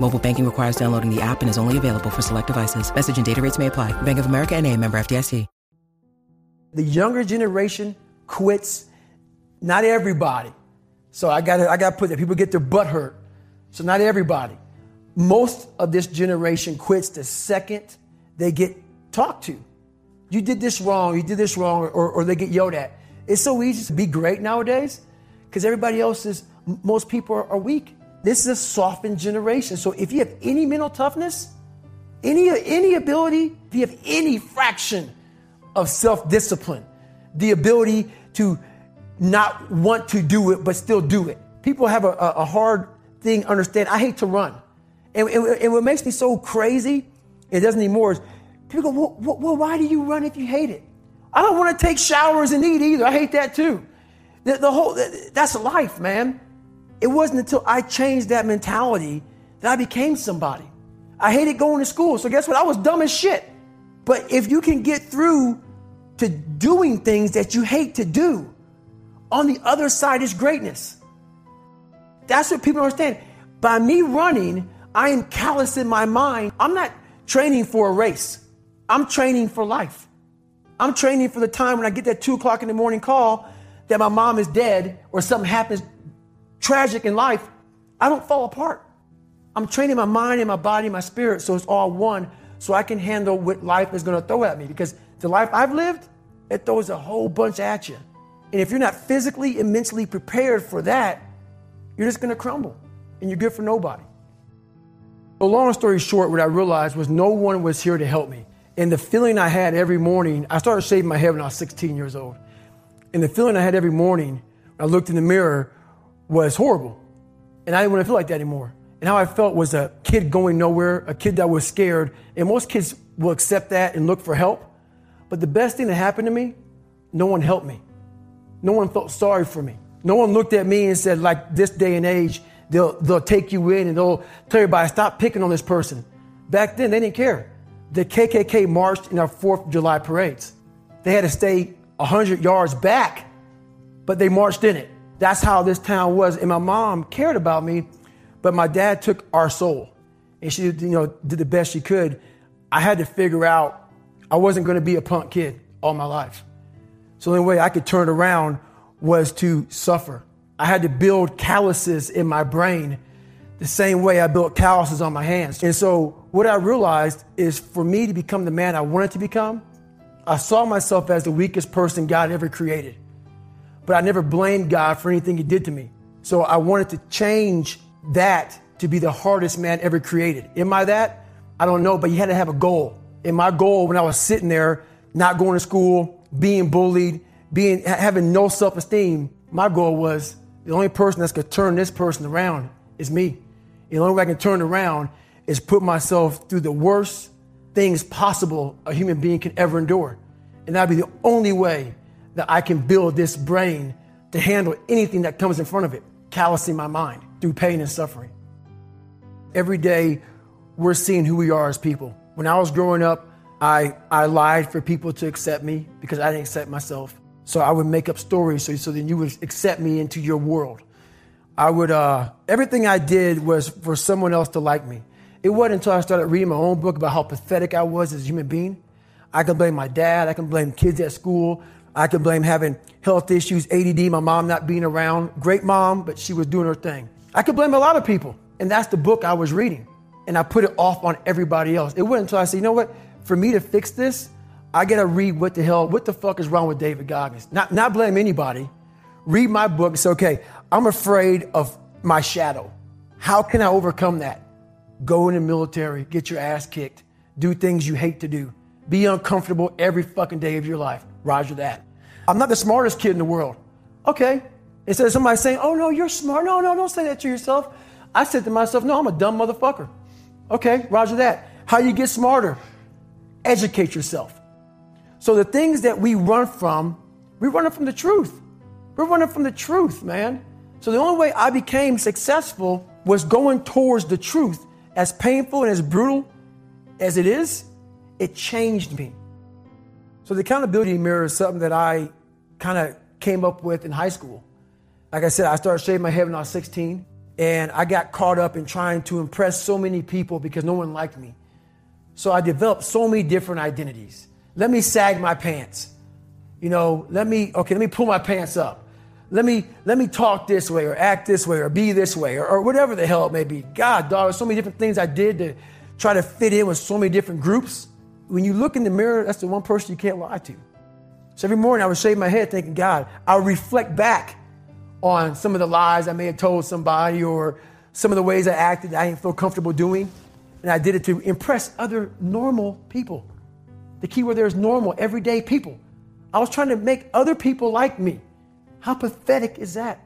Mobile banking requires downloading the app and is only available for select devices. Message and data rates may apply. Bank of America and a member FDIC. The younger generation quits. Not everybody. So I got I got to put that. People get their butt hurt. So not everybody most of this generation quits the second they get talked to. You did this wrong, you did this wrong, or, or they get yelled at. It's so easy to be great nowadays because everybody else is, most people are, are weak. This is a softened generation. So if you have any mental toughness, any, any ability, if you have any fraction of self discipline, the ability to not want to do it but still do it. People have a, a hard thing understand. I hate to run. And, and, and, what makes me so crazy, it doesn't anymore, is people go, well, well, why do you run if you hate it? I don't want to take showers and eat either. I hate that too. The, the whole, that's life, man. It wasn't until I changed that mentality that I became somebody. I hated going to school. So guess what? I was dumb as shit. But if you can get through to doing things that you hate to do, on the other side is greatness. That's what people understand. By me running, I am callous in my mind. I'm not training for a race. I'm training for life. I'm training for the time when I get that two o'clock in the morning call that my mom is dead or something happens tragic in life. I don't fall apart. I'm training my mind and my body and my spirit so it's all one so I can handle what life is going to throw at me because the life I've lived, it throws a whole bunch at you. And if you're not physically and mentally prepared for that, you're just going to crumble and you're good for nobody. A long story short, what I realized was no one was here to help me. And the feeling I had every morning, I started shaving my head when I was 16 years old. And the feeling I had every morning when I looked in the mirror was horrible. And I didn't want to feel like that anymore. And how I felt was a kid going nowhere, a kid that was scared. And most kids will accept that and look for help. But the best thing that happened to me, no one helped me. No one felt sorry for me. No one looked at me and said, like this day and age, They'll, they'll take you in and they'll tell everybody, stop picking on this person. Back then, they didn't care. The KKK marched in our 4th of July parades. They had to stay 100 yards back, but they marched in it. That's how this town was. And my mom cared about me, but my dad took our soul. And she, you know, did the best she could. I had to figure out I wasn't going to be a punk kid all my life. So the only way I could turn around was to suffer. I had to build calluses in my brain the same way I built calluses on my hands. And so what I realized is for me to become the man I wanted to become, I saw myself as the weakest person God ever created. But I never blamed God for anything he did to me. So I wanted to change that to be the hardest man ever created. Am I that? I don't know, but you had to have a goal. And my goal when I was sitting there, not going to school, being bullied, being having no self-esteem, my goal was the only person that's to turn this person around is me. The only way I can turn around is put myself through the worst things possible a human being can ever endure. And that'd be the only way that I can build this brain to handle anything that comes in front of it, callousing my mind through pain and suffering. Every day, we're seeing who we are as people. When I was growing up, I, I lied for people to accept me because I didn't accept myself. So I would make up stories so, so then you would accept me into your world. I would, uh, everything I did was for someone else to like me. It wasn't until I started reading my own book about how pathetic I was as a human being. I can blame my dad. I can blame kids at school. I can blame having health issues, ADD, my mom not being around. Great mom, but she was doing her thing. I could blame a lot of people. And that's the book I was reading. And I put it off on everybody else. It wasn't until I said, you know what? For me to fix this, I gotta read what the hell, what the fuck is wrong with David Goggins? Not, not blame anybody. Read my book say, okay, I'm afraid of my shadow. How can I overcome that? Go in the military, get your ass kicked, do things you hate to do, be uncomfortable every fucking day of your life. Roger that. I'm not the smartest kid in the world. Okay. Instead of somebody saying, oh no, you're smart. No, no, don't say that to yourself. I said to myself, no, I'm a dumb motherfucker. Okay, roger that. How you get smarter? Educate yourself. So the things that we run from, we're running from the truth. We're running from the truth, man. So the only way I became successful was going towards the truth. As painful and as brutal as it is, it changed me. So the accountability mirror is something that I kind of came up with in high school. Like I said, I started shaving my head when I was 16, and I got caught up in trying to impress so many people because no one liked me. So I developed so many different identities. Let me sag my pants. You know, let me, okay, let me pull my pants up. Let me, let me talk this way or act this way or be this way or, or whatever the hell it may be. God, dog, there's so many different things I did to try to fit in with so many different groups. When you look in the mirror, that's the one person you can't lie to. So every morning I would shave my head thinking, God, I'll reflect back on some of the lies I may have told somebody or some of the ways I acted that I didn't feel comfortable doing. And I did it to impress other normal people. The key word there is normal, everyday people. I was trying to make other people like me. How pathetic is that?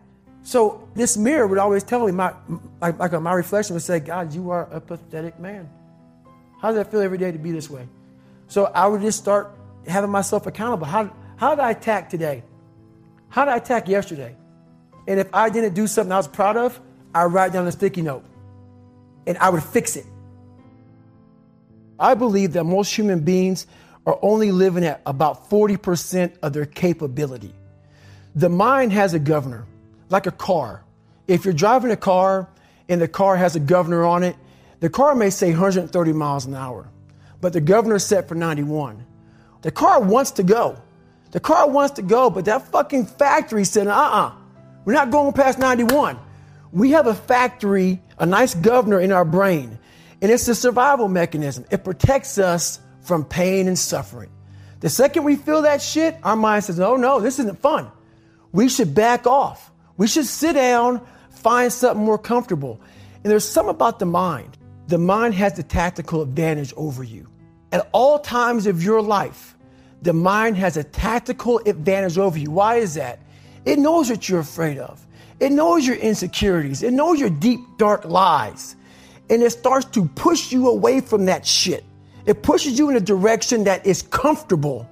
So this mirror would always tell me, my, like my reflection would say, God, you are a pathetic man. How does that feel every day to be this way? So I would just start having myself accountable. How, how did I attack today? How did I attack yesterday? And if I didn't do something I was proud of, I would write down a sticky note and I would fix it. I believe that most human beings are only living at about 40% of their capability. The mind has a governor, like a car. If you're driving a car and the car has a governor on it, the car may say 130 miles an hour, but the governor set for 91. The car wants to go. The car wants to go, but that fucking factory said, uh uh-uh, uh, we are not going past 91. We have a factory, a nice governor in our brain, and it's a survival mechanism. It protects us from pain and suffering. The second we feel that shit, our mind says, oh no, this isn't fun. We should back off. We should sit down, find something more comfortable. And there's something about the mind. The mind has the tactical advantage over you. At all times of your life, the mind has a tactical advantage over you. Why is that? It knows what you're afraid of. It knows your insecurities. It knows your deep, dark lies. And it starts to push you away from that shit. It pushes you in a direction that is comfortable.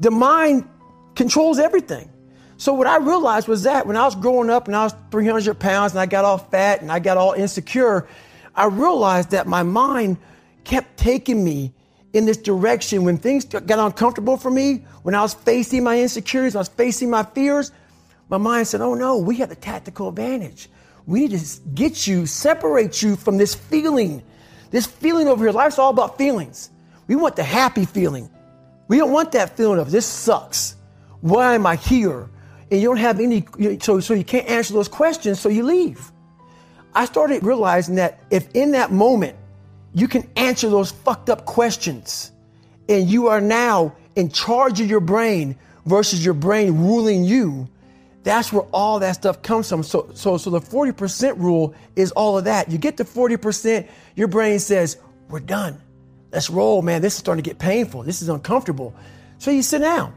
The mind controls everything. So what I realized was that when I was growing up and I was 300 pounds and I got all fat and I got all insecure, I realized that my mind kept taking me in this direction when things got uncomfortable for me, when I was facing my insecurities, I was facing my fears, my mind said, oh no, we have the tactical advantage. We need to get you, separate you from this feeling this feeling over here, life's all about feelings. We want the happy feeling. We don't want that feeling of this sucks. Why am I here? And you don't have any, so, so you can't answer those questions, so you leave. I started realizing that if in that moment you can answer those fucked up questions and you are now in charge of your brain versus your brain ruling you, that's where all that stuff comes from. So, so, so the 40% rule is all of that. You get to 40%, your brain says, we're done. Let's roll, man. This is starting to get painful. This is uncomfortable. So you sit down.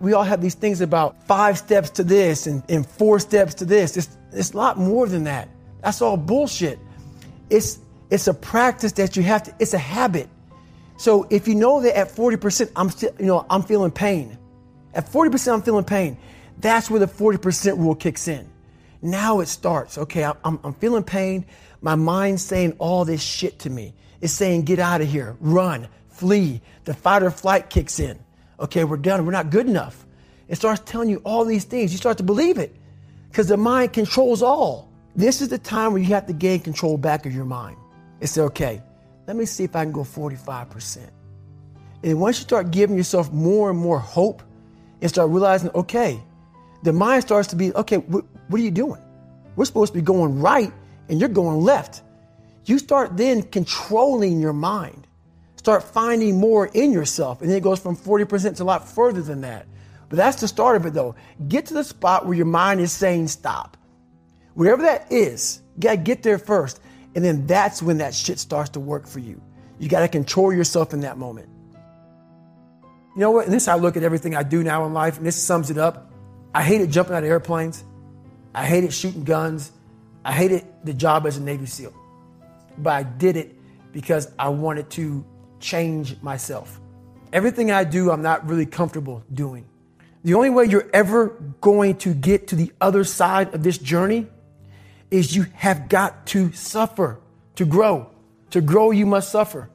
We all have these things about five steps to this and, and four steps to this. It's, it's a lot more than that. That's all bullshit. It's, it's a practice that you have to, it's a habit. So if you know that at 40%, I'm still, you know, I'm feeling pain. At 40%, I'm feeling pain. That's where the 40% rule kicks in. Now it starts. Okay, I'm, I'm feeling pain. My mind's saying all this shit to me. It's saying, get out of here, run, flee. The fight or flight kicks in. Okay, we're done. We're not good enough. It starts telling you all these things. You start to believe it because the mind controls all. This is the time where you have to gain control back of your mind. It's okay, let me see if I can go 45%. And once you start giving yourself more and more hope and start realizing, okay, the mind starts to be, okay, wh- what are you doing? We're supposed to be going right and you're going left. You start then controlling your mind. Start finding more in yourself. And then it goes from 40% to a lot further than that. But that's the start of it though. Get to the spot where your mind is saying stop. Wherever that is, you gotta get there first. And then that's when that shit starts to work for you. You gotta control yourself in that moment. You know what? And this I look at everything I do now in life, and this sums it up. I hated jumping out of airplanes. I hated shooting guns. I hated the job as a Navy SEAL. But I did it because I wanted to change myself. everything I do, I'm not really comfortable doing. The only way you're ever going to get to the other side of this journey is you have got to suffer to grow. To grow, you must suffer.